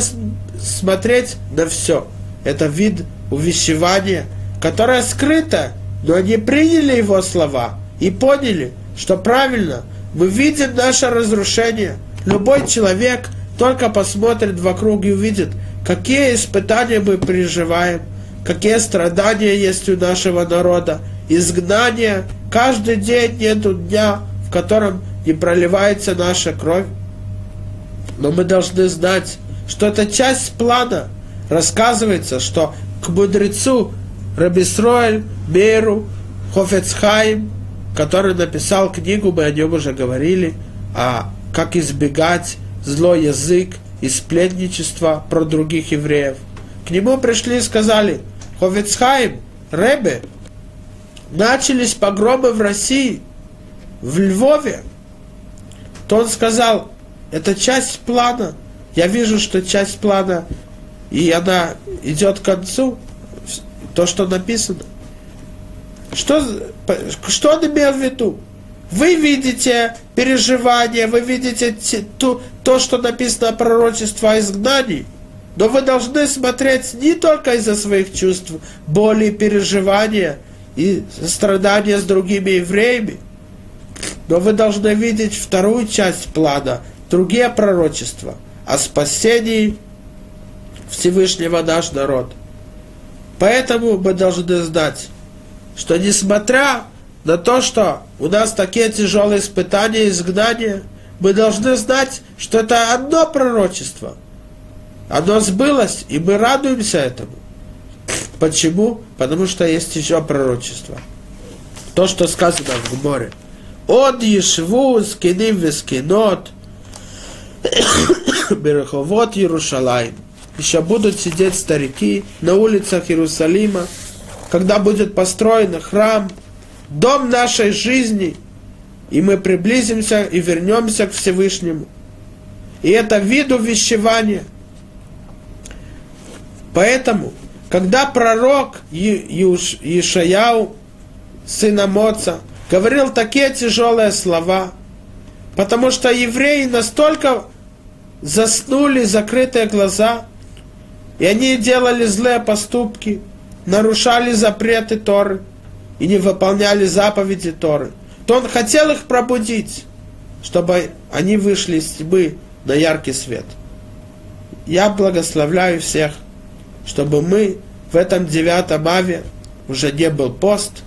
смотреть на все это вид увещевания, которое скрыто, но они приняли его слова и поняли, что правильно, мы видим наше разрушение. Любой человек только посмотрит вокруг и увидит, какие испытания мы переживаем, какие страдания есть у нашего народа, изгнание. Каждый день нету дня, в котором не проливается наша кровь. Но мы должны знать, что это часть плана – рассказывается, что к мудрецу Рабисроэль Беру Хофецхайм, который написал книгу, мы о нем уже говорили, а как избегать злой язык и сплетничества про других евреев. К нему пришли и сказали, Хофецхайм, Ребе, начались погромы в России, в Львове. То он сказал, это часть плана. Я вижу, что часть плана и она идет к концу, то, что написано. Что, что он имел в виду? Вы видите переживания, вы видите то, то, что написано о пророчестве о изгнании, но вы должны смотреть не только из-за своих чувств, боли, переживания и страдания с другими евреями, но вы должны видеть вторую часть плана, другие пророчества о спасении Всевышнего наш народ. Поэтому мы должны знать, что несмотря на то, что у нас такие тяжелые испытания, изгнания, мы должны знать, что это одно пророчество. Оно сбылось, и мы радуемся этому. Почему? Потому что есть еще пророчество. То, что сказано в море. От Ешву, скиним вескинот, Береховод Иерушалайм еще будут сидеть старики на улицах Иерусалима, когда будет построен храм, дом нашей жизни, и мы приблизимся и вернемся к Всевышнему. И это вид увещевания. Поэтому, когда пророк Ишаяу, сына Моца, говорил такие тяжелые слова, потому что евреи настолько заснули, закрытые глаза, и они делали злые поступки, нарушали запреты Торы и не выполняли заповеди Торы, то он хотел их пробудить, чтобы они вышли из тьмы на яркий свет. Я благословляю всех, чтобы мы в этом девятом аве уже не был пост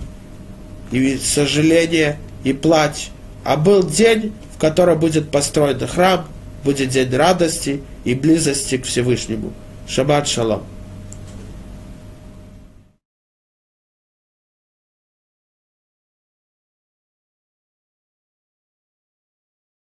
и сожаление и плач, а был день, в который будет построен храм, будет день радости и близости к Всевышнему. שבת שלום.